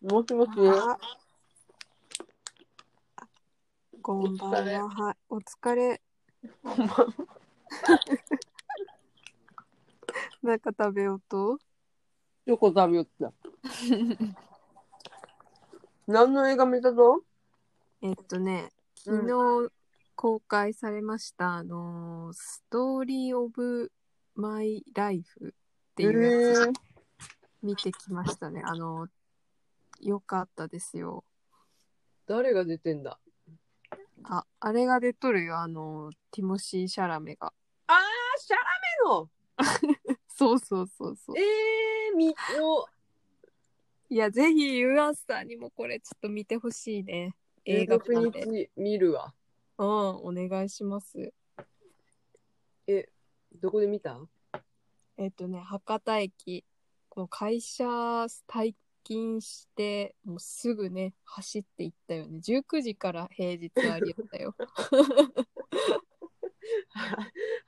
もしもし？あこんばんは。はい、お疲れ。なんか食べようと？チョコ食べよった。何の映画見たぞ？えっとね、うん昨日公開されました、あのーストーリー・オブ・マイ・ライフっていうやつ見てきましたね。あのーよかったですよ。誰が出てんだ？あ、あれが出とるよ、あのーティモシー・シャラメが。あー、シャラメの？そうそうそうそう。えー、見よいや、ぜひ、ユアンさんにもこれちょっと見てほしいね。映画館で。16日見るわ。うん、お願いします。え、どこで見た？えっとね、博多駅、この会社退勤して、もうすぐね、走っていったよね。19時から平日ありやったよ。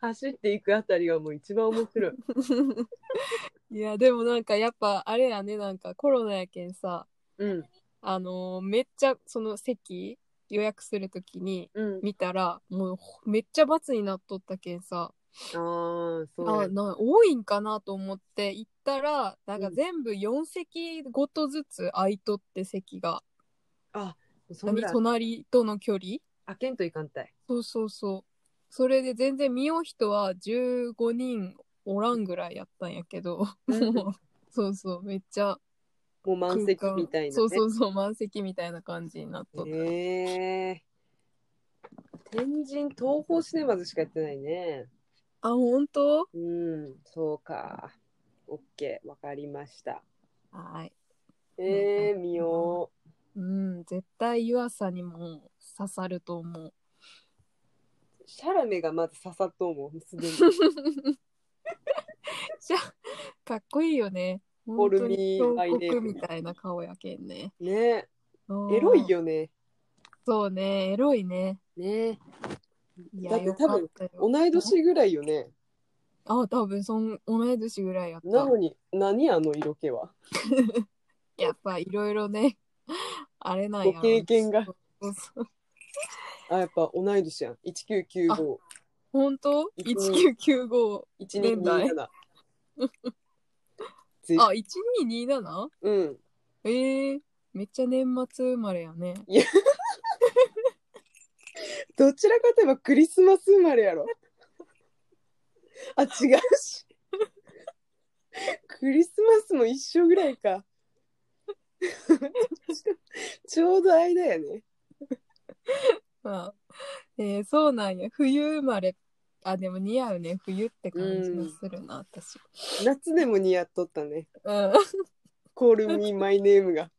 走っていくあたりがもう一番面白い。いや、でもなんかやっぱ、あれやね、なんかコロナやけんさ、うん。あのーめっちゃその席予約するときにうん。見たら、もうめっちゃ罰になっとったけんさ、あー、そうや。あな多いんかなと思って行ったらなんかうん全部4席ごとずつ空いとって席が、あ、そ。隣との距離？開けんといかんたい。そうそうそうそれで全然見よう人は15人おらんぐらいやったんやけど、うんもう そうそうめっちゃもう満席みたいな、ね。そうそうそう満席みたいな感じになっとった、へえ天神東宝シネマズしかやってないね。あ本当？うん、そうか。オッケー、わかりました。はいえー、見ようん絶対湯浅にも刺さると思うう。シャラメがまず刺さっと思う、すでに。じゃかっこいいよね。ホルミー本当マイネームに彫刻みたいな顔やけんね。ねうんエロい。よね。そうね、エロいね。ねいや、だって多分。同い年ぐらいよね。あ、多分そん同い年ぐらいやった。なのに、何あの色気は？やっぱいろいろね、あれなんやろご経験が。そうそうあ、やっぱ同い年やん。1995。本当？いつ ?1995。1227。ぜあ、1227? うん。えー、めっちゃ年末生まれやね。どちらかといえばクリスマス生まれやろ。あ、違うし。クリスマスも一緒ぐらいか。ちょうど間やね。まあ、えー、そうなんや。冬生まれ。あ、でも似合うね。冬って感じがするな、私。夏でも似合っとったね。うん。コールミーマイネームが。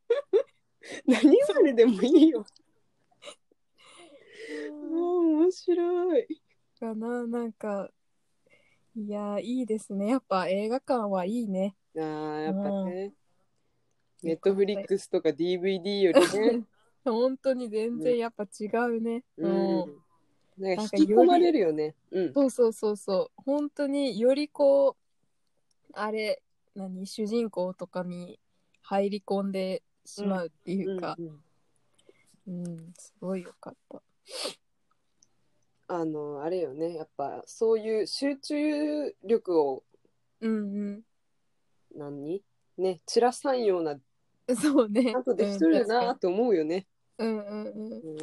何生まれでもいいよ。もう面白い。かな、なんか、いやー、いいですね。やっぱ映画館はいいね。あーやっぱね。うんネットフリックスとか DVD よりね。本当に全然やっぱ違うね。ううんん。なんかなんか引き込まれるよね。うん。そうそうそうそう。本当によりこう、あれ、何、主人公とかに入り込んでしまうっていうか、うんうん、すごいよかった。あの、あれよね。やっぱそういう集中力をうん何？ね、散らさんような、うん。そうね。ちゃんとできとるよなうんって思うよね。うんうんうん。ね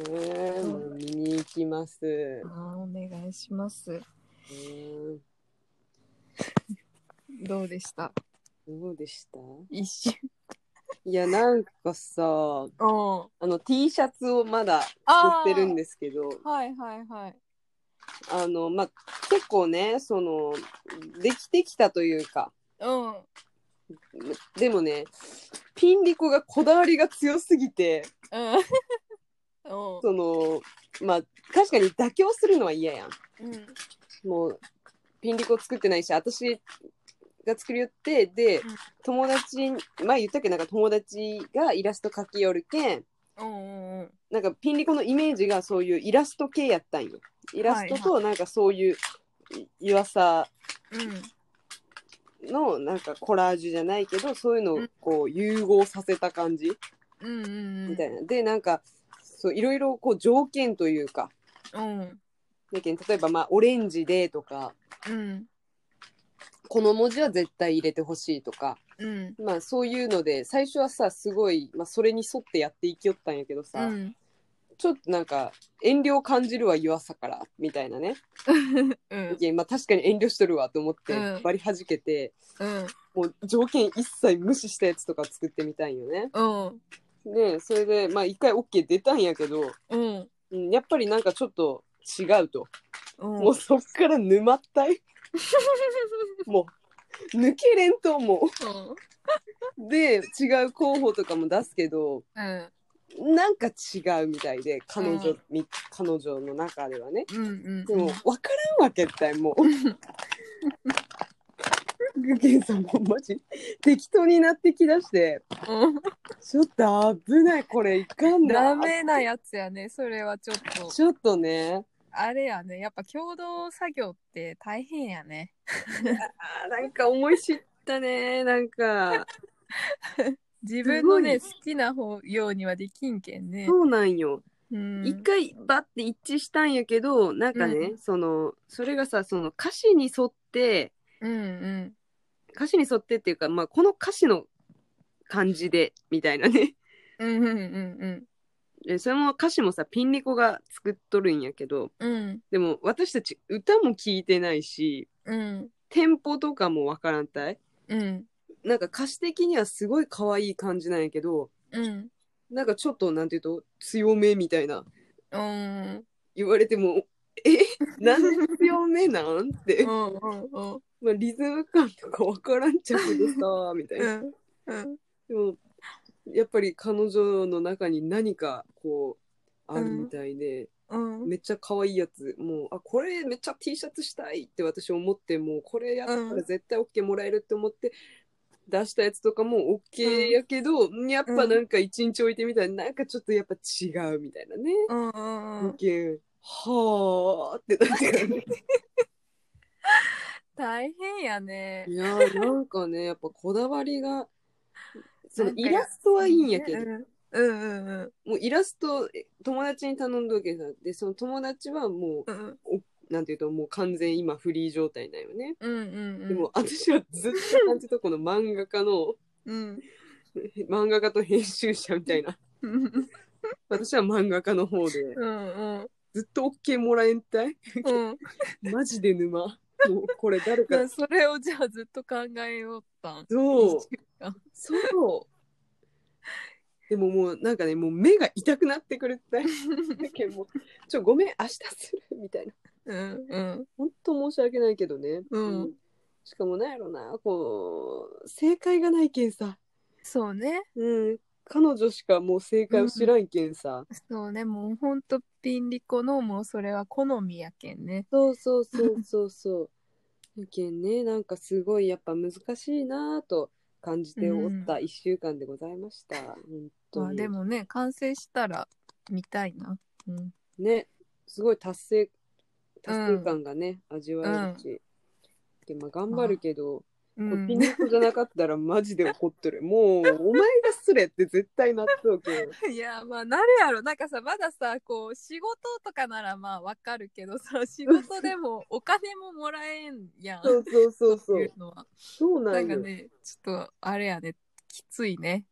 えもう見に行きます。あーお願いします。うん どうでした？どうでした？一瞬。いや、なんかさ、うん。あの T シャツをまだ売ってるんですけど、はいはいはい。あの、まあ、結構ね、その、できてきたというか、うん。でもね、ピンリコがこだわりが強すぎて、うん。うんその、まあ、確かに妥協するのは嫌やん。うん。もう、ピンリコ作ってないし、私が作りよって、で、うん友達、前言ったっけ？なんか友達がイラスト描きよるけん、うんうんうん。なんかピンリコのイメージがそういうイラスト系やったんよ。イラストとなんかそういうい湯浅うん。のなんかコラージュじゃないけどそういうのをこう融合させた感じみたいな。でなんかそういろいろこう条件というか。うん。だけど例えばまあオレンジでとか。うんこの文字は絶対入れてほしいとか。うん。まあそういうので最初はさすごい、まあ、それに沿ってやっていきよったんやけどさ、うん。ちょっとなんか遠慮を感じるわ湯浅からみたいなね、うん。いやまあ、確かに遠慮しとるわと思ってうん。割り弾けて、うん。もう条件一切無視したやつとか作ってみたいんよね。うん。でそれでまあ一回 OK 出たんやけど、うん。うん、やっぱりなんかちょっと違うと、うん。もうそっから沼ったい もう抜けれんと思う。で違う候補とかも出すけどうん。なんか違うみたいで彼女、うん。み彼女の中ではね。うんうんでも分からんわけったいもう。グケンさんもマジ適当になってきだしてうん。ちょっと危ないこれいかんなダメなやつやねそれはちょっと。ちょっとねあれやね。やっぱ共同作業って大変やね。あーなんか思い知ったね。なんか。自分のねす好きな方ようにはできんけんね。そうなんよ。うん。一回バッて一致したんやけどなんかね、うん。そのそれがさその歌詞に沿ってうんうん。歌詞に沿ってっていうか、まあ、この歌詞の感じでみたいなね。うんうんうんでその歌詞もさピンリコが作っとるんやけどうん。でも私たち歌も聞いてないしうん。テンポとかもわからんたい？うん。なんか歌詞的にはすごい可愛い感じなんやけどうん。なんかちょっとなんていうと強めみたいな。うん。言われてもえ？なんで強めなん？って、うんうんまあ、リズム感とかわからんちゃうけどさみたいな、うん。うん。でもやっぱり彼女の中に何かこうあるみたいで、うん。めっちゃ可愛いやつ。もうあこれめっちゃ T シャツしたいって私思ってもうこれやったら絶対 OK もらえるって思って出したやつとかも OK やけど、やっぱなんか一日置いてみたらなんかちょっとやっぱ違うみたいなね。うんうんうん。意見はあってなって。るね。大変やね。いやーなんかねやっぱこだわりがそのイラストはいいんやけど、うんうんうん。うんもうイラストえ友達に頼んどけさでその友達はもうんうなんていうともう完全今フリー状態だよね。うんうんでも私はずっと感じたこの漫画家のうん。漫画家と編集者みたいな。うん私は漫画家の方でうんずっと OK もらえんたい？うん。マジで沼も うこれ誰かうんそれをじゃあずっと考えよったん。そう。そう。でももうなんかねもう目が痛くなってくるったいだけどもうちょごめん明日するみたいな。うんうん。本当申し訳ないけどね、うん。しかもなんやろなこう正解がないけんさ。そうね。うん彼女しかもう正解を知らんけんさ、そうねもうほんとピンリコのもうそれは好みやけんねそうそうそうそうそう。やけんね、なんかすごいやっぱ難しいなぁと感じておった一週間でございました。本当に。まあでもね完成したら見たいなうんね、すごい達成、達成感がね、味わえるし。でまあ、頑張るけど、うこんうピンクじゃなかったらマジで怒っとる。もう、お前がすれって絶対なっとうけん。いやまあなるやろなんかさまださこう仕事とかならまあわかるけどさ仕事でもお金ももらえんやんそうそうそうそいうう。のはそうなよ。なんんかねちょっとあれやねきついね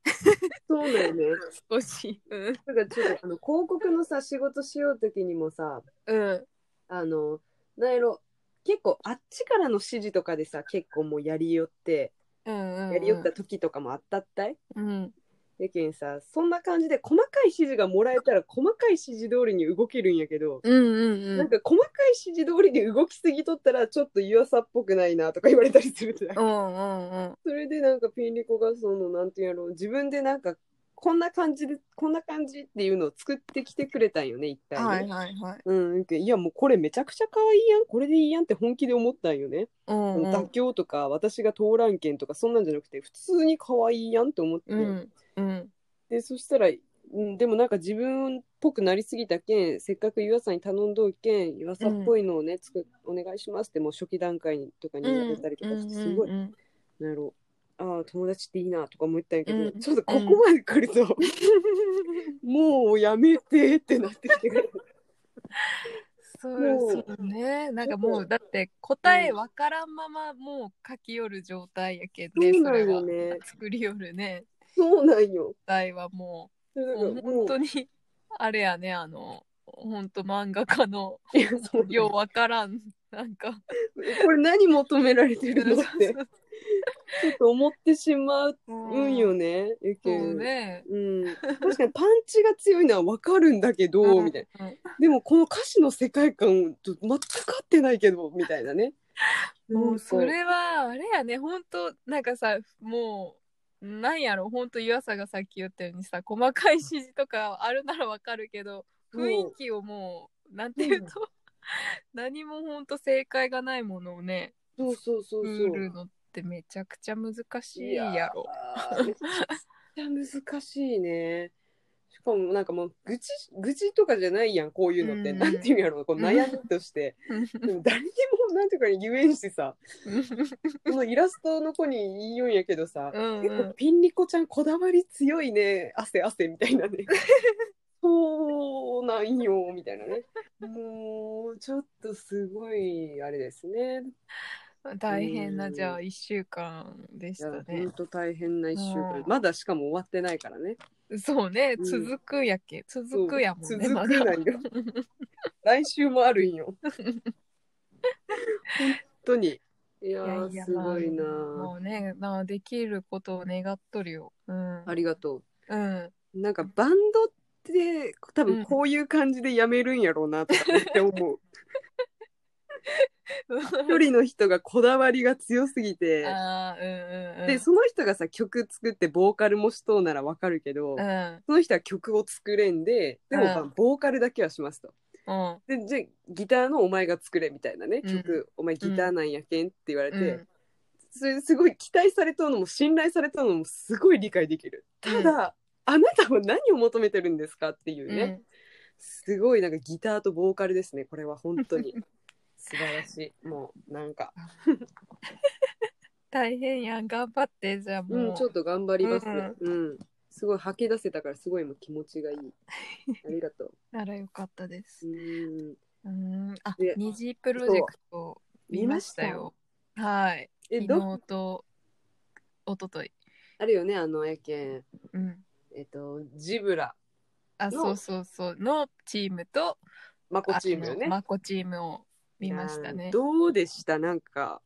そうなんよね。少しうんだからちょっとあの広告のさ、仕事しようときにもさ、うんあの、なんやろ、結構あっちからの指示とかでさ、結構もうやりよって、うんうんやりよった時とかもあったったい？うん。やけんさ、そんな感じで細かい指示がもらえたら細かい指示通りに動けるんやけど、うんうんなんか細かい指示通りに動きすぎとったらちょっと湯浅っぽくないなとか言われたりするじゃん。うんうんうん。それでなんかピンリコがそのなんていうんやろ自分でなんかこんな感じでこんな感じっていうのを作ってきてくれたんよね一体ね。はいはいはい。うん、いやもうこれめちゃくちゃ可愛いやん。これでいいやんって本気で思ったんよね。うんうん。妥協とか私が通らんけんとかそんなんじゃなくて普通に可愛いやんって思って、うんうん。でそしたら、うん、でもなんか自分っぽくなりすぎたけんせっかく湯浅に頼んどうけん湯浅っぽいのをね、作お願いしますってもう初期段階とかに言われたりとかして、すごいうんなんやろああ友達っていいなとか思ったんやけど、うん。ちょっとここまで来ると、もうやめてってなってきてそうそうね。なんかもう、だって答えわからんままもう書き寄る状態やけどね、そうなんよそれねは。作り寄るね。そうなんよ。答えはもう、もう本当に、あれやね、あの、本当漫画家のようわからん、なんか。これ何求められてるのって ちょっと思ってしまううんよね。やけそうんね。うん、確かにパンチが強いのは分かるんだけど、みたいな。な。でもこの歌詞の世界観と全く合ってないけど、みたいなね。もうそれはあれやね本当なんかさもうなんやろ本当岩佐がさっき言ったようにさ細かい指示とかあるならわかるけど雰囲気をもうなんていうと、何も本当正解がないものをねそうそうそう作そう。ってめちゃくちゃ難しいいややろ。ーめちゃ難しいね。しかもなんかもう愚痴愚痴とかじゃないやんこういうのって、うん。なんていうんやろうこう悩みとして、でも誰にもなんていうか言えんしさ。このイラストの子に言いよんやけどさ、うんうん結構ピンリコちゃんこだわり強いね汗汗みたいなね。そうなんよみたいなね。もうちょっとすごいあれですね大変なうんじゃあ1週間でしたね。ほん。と大変な一週間。うん。まだしかも終わってないからね。そうね、うん。続くやけ。続くやもんね続まだ。くなんよ。来週もあるんよ。本当に。いやいやーすごいなまあもうねなできることを願っとるよ。うん。ありがとう。ん。うなんかバンドって多分こういう感じでやめるんやろうなとかめっちゃ思う 一人の人がこだわりが強すぎて。うんうんうん。でその人がさ曲作ってボーカルもしとうならわかるけど、うん。その人は曲を作れんででもまあうんボーカルだけはしますと。うん。でじゃあギターのお前が作れみたいなねうん。曲、お前ギターなんやけんって言われて、うん。それすごい期待されたのも信頼されたのもすごい理解できる。ただ、あなたは何を求めてるんですかっていうね、すごいなんかギターとボーカルですねこれは本当に 素晴らしいもうなんか 大変やん。頑張って、じゃあもう。うんちょっと頑張りますうんうん、すごい吐き出せたからすごいもう気持ちがいい ありがとうならよかったです。うんうん。あで、二次プロジェクト見ましたよ。はい。えど昨日と一昨日あるよねあのやけんうん。えっとジブラあ、のそうそうそう。のチームと、マコチームよねマコチームを見ましたね。どうでした？なんか。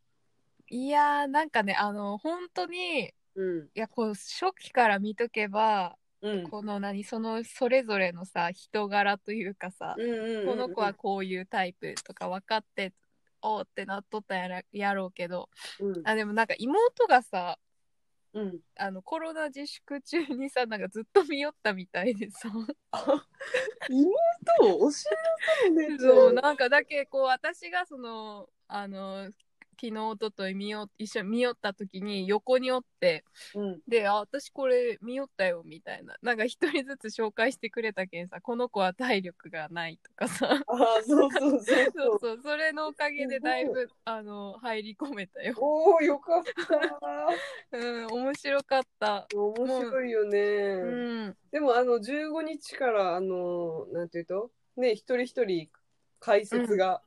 いやー、なんかね、あの、本当に、うん。いや、こう、初期から見とけば、うん。この何、その、それぞれのさ、人柄というかさ、うんうんうんうん。この子はこういうタイプとか分かって、おーってなっとったやらやろうけど、うん。あ、でもなんか妹がさ、うん。あの、コロナ自粛中にさ、なんかずっと見よったみたいでさ、妹 を教えなさいねそう、なんかだけ、こう、私がその、あの、昨日、おととい見よ、一緒に見よった時に横におって、うんで、あ、私これ見よったよ、みたいな。なんか一人ずつ紹介してくれたけんさ、この子は体力がないとかさ。ああそうそうそうそうそう、それのおかげでだいぶ、あの、入り込めたよ。おおよかった うん、面白かった。面白いよね、うん。でもあの15日からあのなんていうとね一人一人解説が、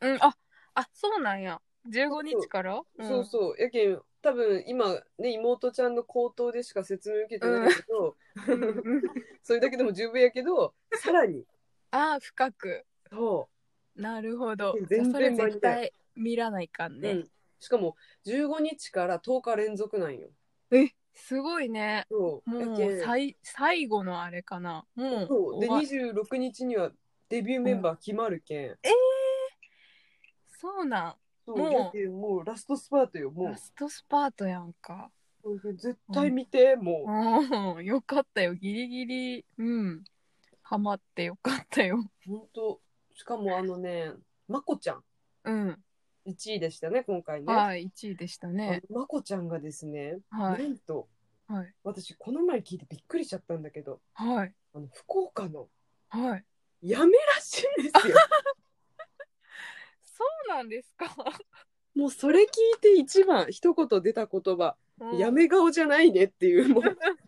うん、あ、あ、そうなんや。15日から？そうそう。やけん多分今ね妹ちゃんの口頭でしか説明受けてないけど、それだけでも十分やけどさらに。あ、深く。そなるほど。全あそれ絶対見らないかんう、ね。うん、しかも15日から10日連続なんよ。え、すごいね。そう。もうやけん。最最後のあれかな。もうそう。で終わ26日にはデビューメンバー決まるけん、そうなん。そうもうやけんもうラストスパートよもラストスパートやんか。う絶対見て、もううん、よかったよ。ギリギリ、うん。ハマってよかったよ。本当しかもあのねまこちゃんうん。1位でしたね今回ね、はい、1位でしたね。あのまこちゃんがですね、はい。なんとはい。私この前聞いてびっくりしちゃったんだけどはい。あの福岡のはい。やめらしいんですよ そうなんですか？もうそれ聞いて一番一言出た言葉、うん。やめ顔じゃないねっていう もう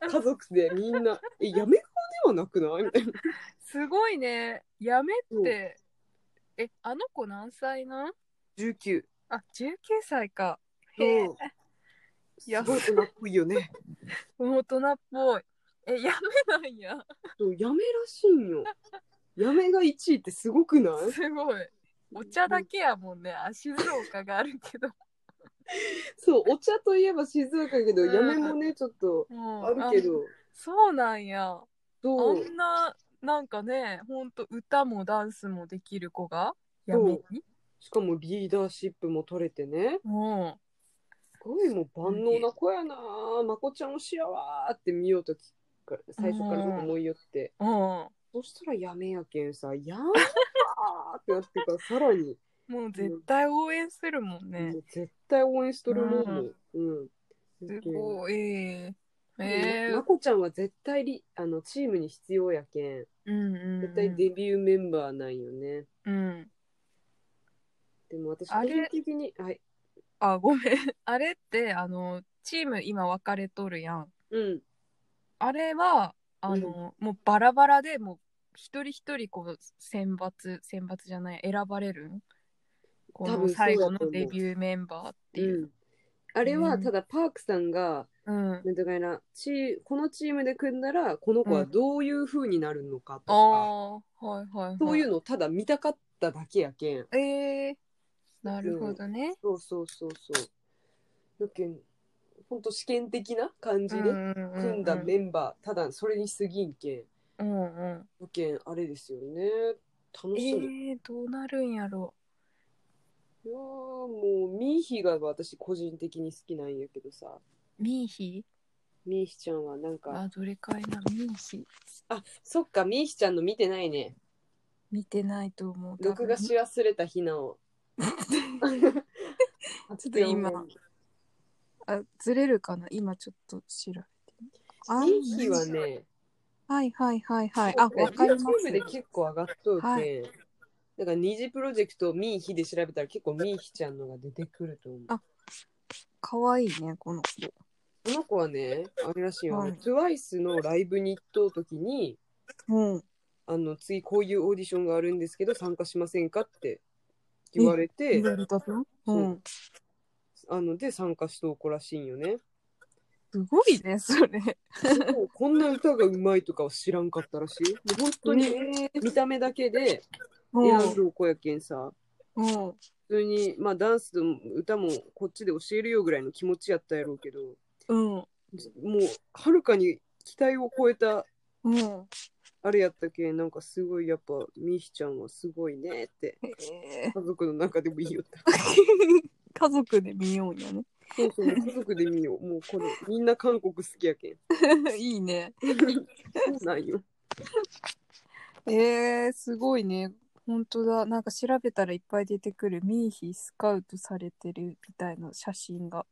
家族でみんな「えやめ顔ではなくない?」みたいな。すごいね。やめって、え、あの子何歳なん？19あ、19歳か。へえ、いやすごい大人っぽいよね。大人っぽい。え、やめなんや。そうやめらしいんよ。やめが1位ってすごくない？すごい。お茶だけやもんね。あ、静岡があるけど。そうお茶といえば静岡やけど、うん。やめもねちょっとうん。あるけど。そうなんや。あそう、んな、なんかね、ほんと歌もダンスもできる子がやめに？しかもリーダーシップも取れてね。うん。すごいもう万能な子やな。まこちゃん推しやわーって見ようときから最初から思いよって、うん。そしたらやめやけんさ。やめーってなってからさらに、もう絶対応援するもんもね。う絶対応援しとるもんも。ううん。すごい。ええええまこちゃんは絶対りあのチームに必要やけん。うんうん。絶対デビューメンバーなんよね、うん。でも私あれ個人的にはい。あ、ごめん。あれって、あの、チーム今分かれとるやん。うん。あれは、あの、もうバラバラでもう一人一人こう選抜、選抜じゃない、選ばれるん？この最後のデビューメンバーってういう。ん。あれはうん。ただパークさんが、うん。なんなチこのチームで組んだらこの子はどういう風になるのかとか、はいはい、はい。そういうのをただ見たかっただけやけん。ええなるほどね。そうそうそうそう。だけんほんと試験的な感じで組んだメンバー、ただそれに過ぎんけんうんうん。だけんあれですよね。楽しみ、ええどうなるんやろ。いやーもうミーヒが私個人的に好きなんやけどさ。ミーヒミーヒちゃんはなんか。あ、どれかいな、ミーヒ。あそっかミーヒちゃんの見てないね。見てないと思う。多分録画し忘れたひなを。ちょっと今。あ、ずれるかな？今ちょっと調べてミーヒはねはいはいはいはい。あ、わかりま YouTube で結構上がっとるけん、はいだから二次プロジェクトミーヒで調べたら結構ミーヒちゃんのが出てくると思う。あす。かわいいね、この子。この子はね、あれらしいよ、はい TWICE のライブに行っとう時に、うん。あの次こういうオーディションがあるんですけど参加しませんかって言われてうん。あので参加しとう子らしいんよね。すごいね、それ。そうこんな歌がうまいとかは知らんかったらしい。もう本当にえー見た目だけでうん選んどう子やけんさ。うん。普通に、まあ、ダンスと歌もこっちで教えるよぐらいの気持ちやったやろうけど、うん。もう、はるかに期待を超えた、うん。あれやったけん、なんかすごい、やっぱ、みひちゃんはすごいねって、えー家族の中でもいいよって。家族で見ようんやね。そうそう、家族で見よう。もう、これ、みんな韓国好きやけん。いいね。そうなんよ。えー、すごいね。本当だ。なんか調べたらいっぱい出てくる。ミーヒスカウトされてるみたいな写真が。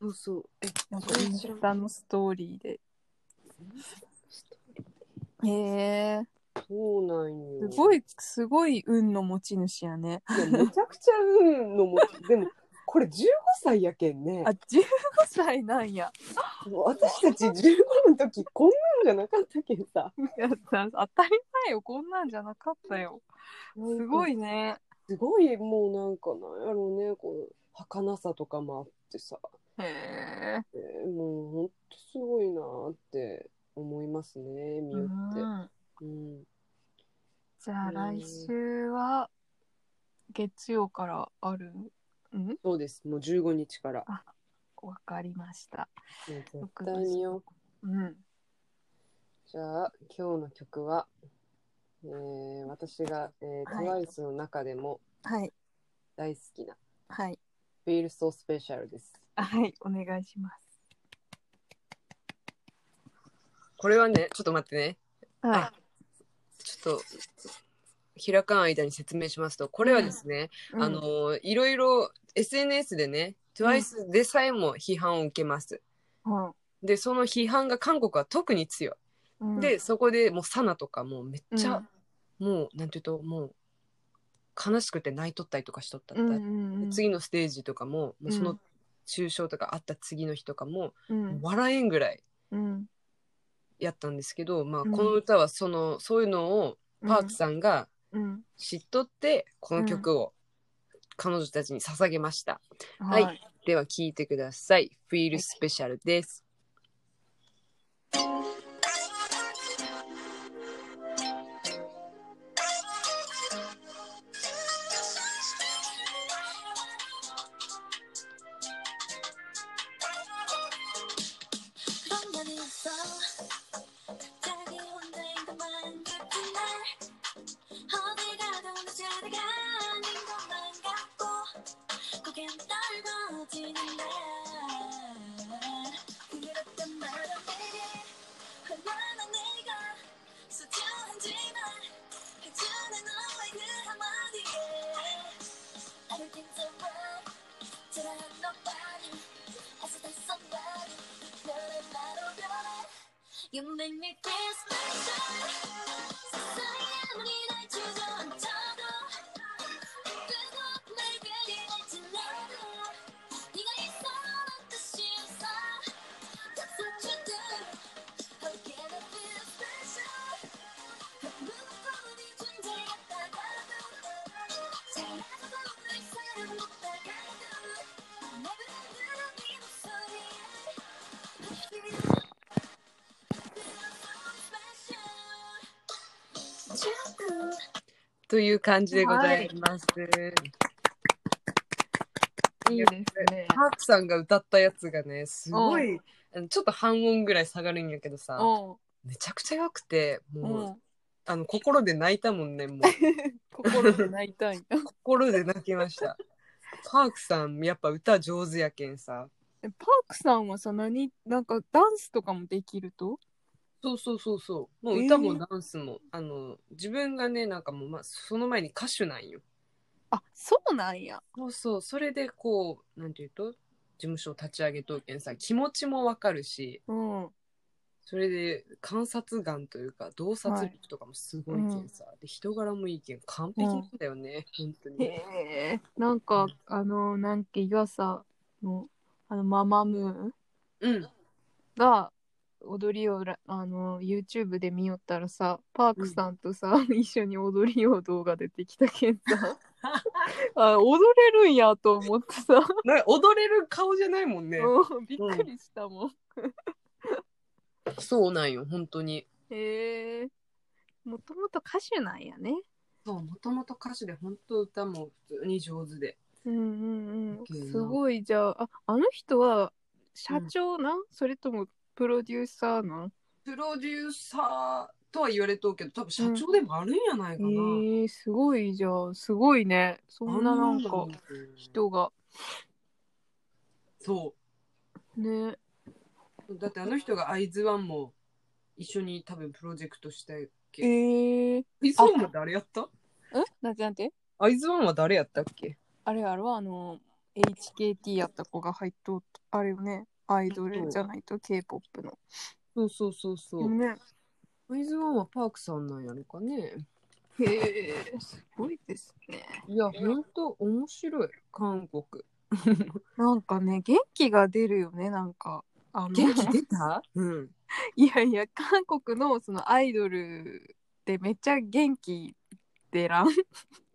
そうそう。え、なんかインスタのストーリーで。へえそうなんよ。すごい、すごい運の持ち主やね。いや、めちゃくちゃ運のも、でも、これ15歳やけんねあ、。15歳なんや。私たち15の時、こんなんじゃなかったけんさ。いや当たり前よ。こんなんじゃなかったよ。すごい。いね。すごい、もうなんかなんやろうね、この、儚さとかもあってさ。へえ。えーもうほんとすごいなーって思いますね、みうよって。ん。うん。じゃあうん来週は月曜からある？ん？そうです。もう15日から。わかりました。もう絶対見よう。うん。じゃあ、今日の曲は、えー、私が、えーはい TWICE の中でもはい。大好きな、はい。Feel So Special です。はい。お願いします。これはね、ちょっと待ってね。はちょっと、開かん間に説明しますと、これはですね、い。あのーいろいろ SNS でね、TWICE でさえも批判を受けます。うん、で、その批判が韓国は特に強い。うん、で、そこでもうサナとかもうめっちゃ、もう、なんていうと、もう、悲しくて泣いとったりとかしとった次のステージとかももうそのうん抽象とかあった次の日とかも、うん。笑えんぐらいうん。やったんですけど、まあ、うん。この歌はそのそういうのをパークさんがうん。知っとってこの曲を彼女たちに捧げました、はい。はい。では聴いてください「Feel Special」です You make me dance like that. という感じでございます、い。いですね。パークさんが歌ったやつがねすごいちょっと半音ぐらい下がるんやけどさおめちゃくちゃ良くてうもう、ん。あの心で泣いたもんねもう。心で泣いたんや。心で泣きました。パークさんやっぱ歌上手やけんさ。えパークさんはさ、何、なんかダンスとかもできると？そうそうそうそう。もうえー歌もダンスも、あの自分がねなんかもう、まあ、その前に歌手なんよ。あ、そうなんや。そうそう。それでこうなんていうと事務所を立ち上げとうけんさ気持ちもわかるしうん。それで観察眼というか洞察力とかもすごいけんさ、で人柄もいいけん完璧なんだよね、本当へにえ。なんか、あの、なんか岩佐の、あの、ママムーンうん。が、踊りをらあの YouTube で見よったらさパークさんとさ、一緒に踊りよう動画出てきたけんさ。あ踊れるんやと思ってさ、なんか踊れる顔じゃないもんね、うんびっくりしたもん、そうなんよ本当に。へえ。もともと歌手なんやね。そうもともと歌手で本当歌も普通に上手で。うんうんうん。すごいじゃあああの人は社長な？ん、それともプロデューサーなん？プロデューサーとは言われとうけど多分社長でもあるんやないかな、へえすごいじゃあすごいね。そんななんかあ人が。そね。うだってあの人がアイズワンも一緒に多分プロジェクトしたっけ？えー、アイズワンは誰やった？え？なんて？なんてアイズワンは誰やったっけ？あれあれはあの HKT やった子が入っとったあれよねアイドルじゃないと K-POP の。そうそうそうそう、ね。アイズワンはパークさんなんやろかね。へえ。すごいですね。いやほんと面白い。韓国。なんかね元気が出るよね。なんかあの。元気出た？うん。いやいや韓国のそのアイドルってめっちゃ元気出らん。い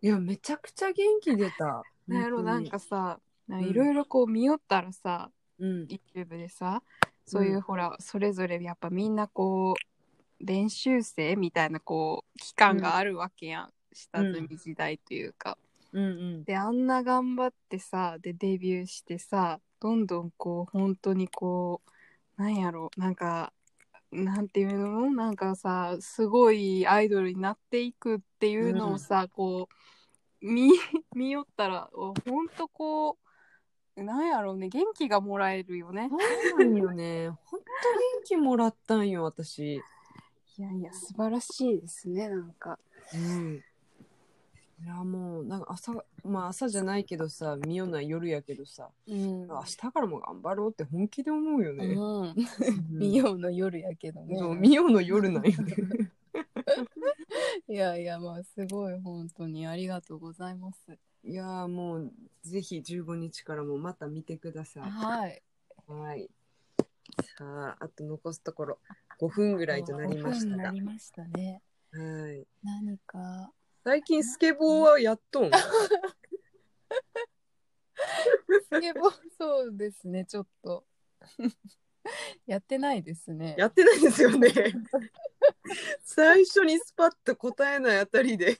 やめちゃくちゃ元気出た。なんやろなん本当にかさん。いろいろこう見よったらさ、うん。YouTube でさそういう、うんほらそれぞれやっぱみんなこう練習生みたいなこう期間があるわけやん、下積み時代というか。うんうん。であんな頑張ってさでデビューしてさどんどんこう本当にこうなんやろなんかなんていうのなんかさすごいアイドルになっていくっていうのをさ、こう見 見よったらおほんとこうなんやろうね元気がもらえるよね。そうなんよね。ほんと元気もらったんよ、私。いやいや素晴らしいですねなんか。うん。いや、もう、なんか朝、まあ朝じゃないけどさ、見ようない夜やけどさ、うん明日からも頑張ろうって本気で思うよね。うん、うん美容の夜やけどね。そう、見ようの夜なんよね。いやいや、まあ、すごい、本当にありがとうございます。いやーもうぜひ15日からもまた見てください。はい。はい。さあ、あと残すところ5分ぐらいとなりまし5分にたが。なりましたね。はい。何か。最近スケボーはやっとん？スケボー、そうですね、ちょっと。やってないですね。やってないですよね。最初にスパッと答えないあたりで。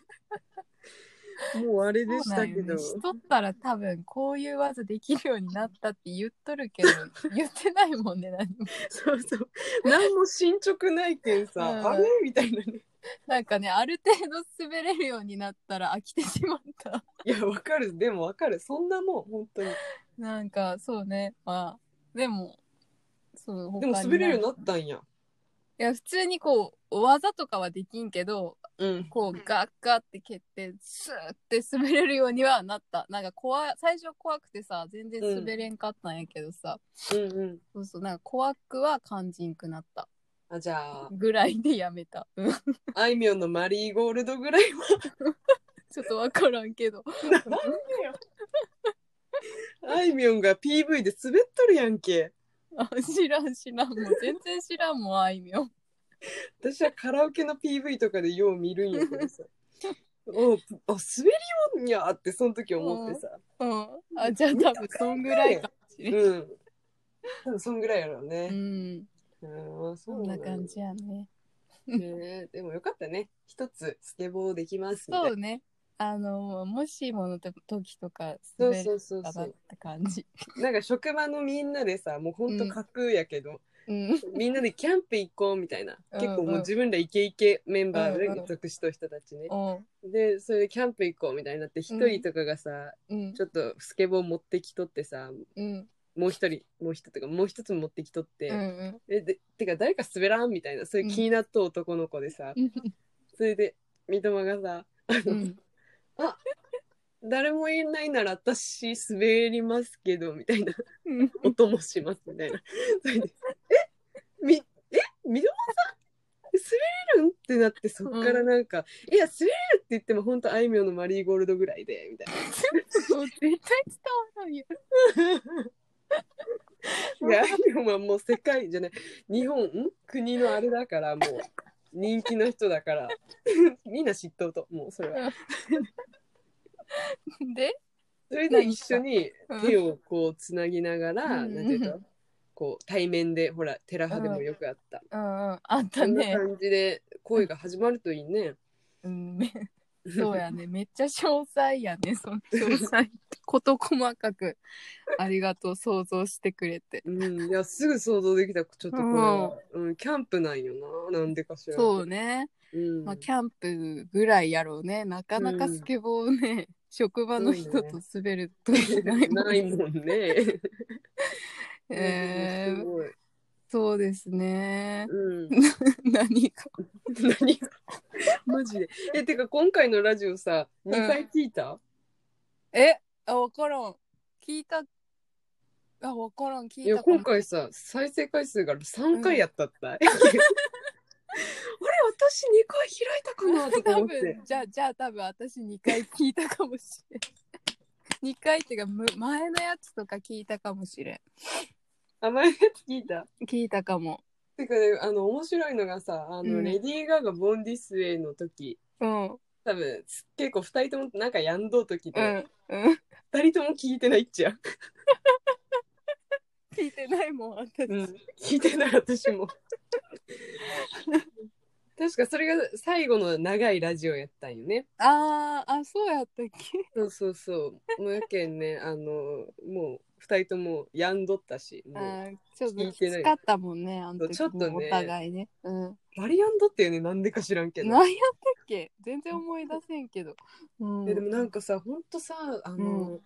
もうあれでしたけど。しとったら多分こういう技できるようになったって言っとるけど 言ってないもんね何もそうそう。何も進捗ないけんさ、うんあれ？みたいなね。なんかねある程度滑れるようになったら飽きてしまったいや、わかる。でもわかる。そんなもん、本当に。なんかそうねまあでもそうでも滑れるようにななったんや。いや普通にこう技とかはできんけどうん。こうガッガッって蹴ってスーって滑れるようにはなった。なんか怖い最初怖くてさ全然滑れんかったんやけどさ、うん。うん。そうそう。なんか怖くは感じんくなった。あ、じゃあ、ぐらいでやめた。うん。あいみょんのマリーゴールドぐらいは。ちょっとわからんけど。なんでよ。あいみょんが PV で滑っとるやんけ。あ知らん知らん。もう全然知らんもんあいみょん 私はカラオケの PV とかでよう見るんやけどさ。おあ滑りよんやってその時思ってさ。うんあじゃあ多分そんぐらいかもしれんうん。多分そんぐらいやろううね。んうん、そそんな感じやねね。でもよかったね。一つスケボーできますみたいなそうねあのもしもの時とかそう滑れそうそうたなっそう。て感じなんか職場のみんなでさ、もうほんと架空やけど、うん みんなでキャンプ行こうみたいな。うん結構もう自分らイケイケメンバーで属しとる人たちね。うん。で、それでキャンプ行こうみたいになって、一人とかがさ、うん。ちょっとスケボー持ってきとってさ、うん。もう一人、もう一つとか、もう一つ持ってきとって、うんうん。えでてか誰か滑らんみたいな、そういう気になっとう男の子でさ、それで、三笘がさ、あの、うん誰もいないなら私滑りますけど、みたいな、うん。音もしますみたいな。それで、え？み、え？三笘さん？滑れるん？ってなって、そっからなんか、いや、滑れるって言っても、本当あいみょんのマリーゴールドぐらいで、みたいな。そう絶対伝わらんよ。いや、あいみょんはもう世界じゃない、日本、ん国のあれだから、もう、人気の人だから、みんな知っとうと、もうそれは。でそれで一緒にうん。手をこうつなぎながら、うん。なんていうの？こう対面で、ほら、テラハでもよくあった。うんうん。あったこんなね感じで恋が始まるといいね。うん。めそうやね。めっちゃ詳細やね。その詳細事細かく。ありがとう。想像してくれて。うん、いや、すぐ想像できた、ちょっとこれは。うん、キャンプなんよな、なんでかしら。そうねうん。まあ、キャンプぐらいやろうね。なかなかスケボーね、職場の人と滑るときないもんないもんね。えー、すごい。そうですね。うん。何か。何が？マジで。え、てか今回のラジオさ、2回聞いた、えあ、わからん。聞いた。あ、わからん。聞いや、いたかも今回さ、再生回数が3回やったった。私2回開いたかな？とか多思って分。じゃあ、じゃあ多分私2回聞いたかもしれん。2回っていうか、む前のやつとか聞いたかもしれん。あ、前のやつ聞いた？聞いたかも。てかね、あの、面白いのがさ、あの、うんレディー・ガガ・ボンディスウェイの時、うん。うん。多分、結構2人ともなんかやんどう時うで、ん。うん。2人とも聞いてないっちゃ。聞いてないもん、私。うん、聞いてない私も。確かそれが最後の長いラジオやったんよね。あー、あ、そうやったっけ？そうそうそう。もうやけんね、あの、もう二人ともやんどったし、もうあーちょっと聞いてないきつかったもんね、あの時ちょっとねもお互いね。うん。バリやんどったよね、なんでか知らんけど。何やったっけ？全然思い出せんけど。うん、えでもなんかさ、ほんとさ、あの、うん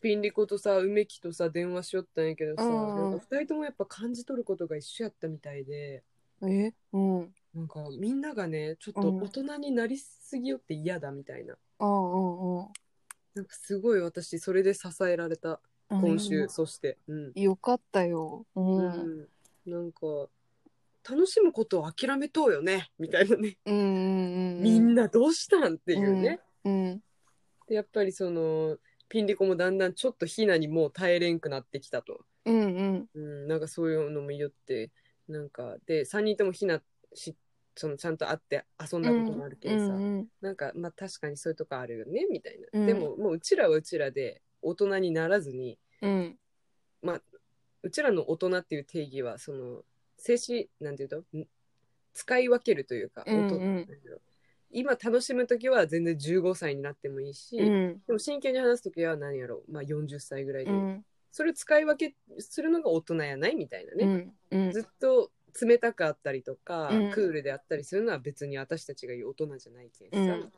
ピンリコとさ、梅木とさ、電話しよったんやけどさ、うんなんか二人ともやっぱ感じ取ることが一緒やったみたいで、え？うん。なんかみんながね、ちょっと大人になりすぎよって嫌だみたいな。うんうんうん。なんかすごい私、それで支えられた、今週、そして。うん。よかったよ。うん。うん、なんか楽しむことを諦めとうよねみたいなね、うんうんうん。みんなどうしたんっていうね、うん。でやっぱりそのピンリコもだんだんちょっとひなにもう耐えれんくなってきたと、うんうん。うん、なんかそういうのも言ってなんかで3人ともひなしそのちゃんと会って遊んだこともあるけどさ、うんなんかまあ確かにそういうとこあるよねみたいな、うんでももううちらはうちらで大人にならずにうん。うちらの大人っていう定義はその静止なんていうとん使い分けるというか、うんうん今楽しむ時は全然15歳になってもいいし、うん。でも真剣に話す時は何やろう、まあ、40歳ぐらいで、うん。それを使い分けするのが大人やない？みたいなね、うん。うん。ずっと冷たかったりとか、うんクールであったりするのは別に私たちが言う大人じゃないけんさ、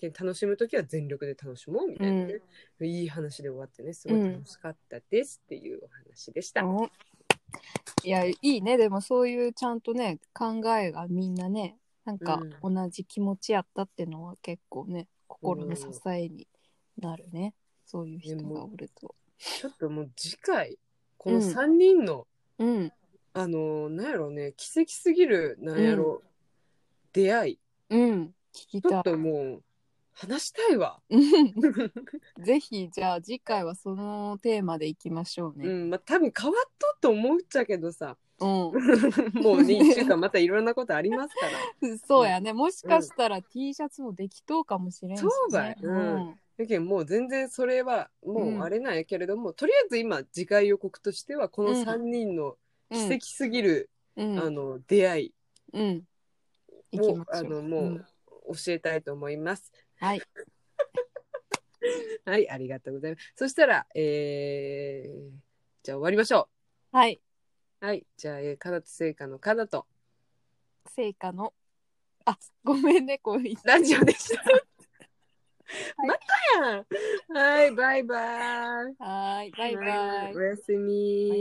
けん楽しむ時は全力で楽しもうみたいなね、いい話で終わってねすごい楽しかったですっていうお話でした。おいや、いいね。でもそういうちゃんとね、考えがみんなね、なんかう同じ気持ちやったってのは結構ね、心の支えになるね。そういう人がおると。ちょっともう次回このうん3人の、うん。あのなんやろうね奇跡すぎるなんやろう、出会いうん。聞きちょったい。ともう話したいわ。うんぜひ、じゃあ次回はそのテーマでいきましょううね。んまあ多分変わっとっと思っちゃうけどさうん。もうね1週間またいろんなことありますから。そうやね。もしかしたら T シャツもできとうかもしれんし、ね。そうだようんだけどもう全然それはもうあれなんやけれども、とりあえず今次回予告としてはこの3人の奇跡すぎる、うん。あの出会いうん。行きをましょう。あのもう教えたいと思います。はい。はい、ありがとうございます。そしたら、えー、じゃあ終わりましょはい。う。はい、じゃあ、えー、かなとせいかのかなと成果の。あ、ごめんね、こう言ってラジオでした。またやん。はい、バイバイ。はーい。バイバイはい。おやすみ。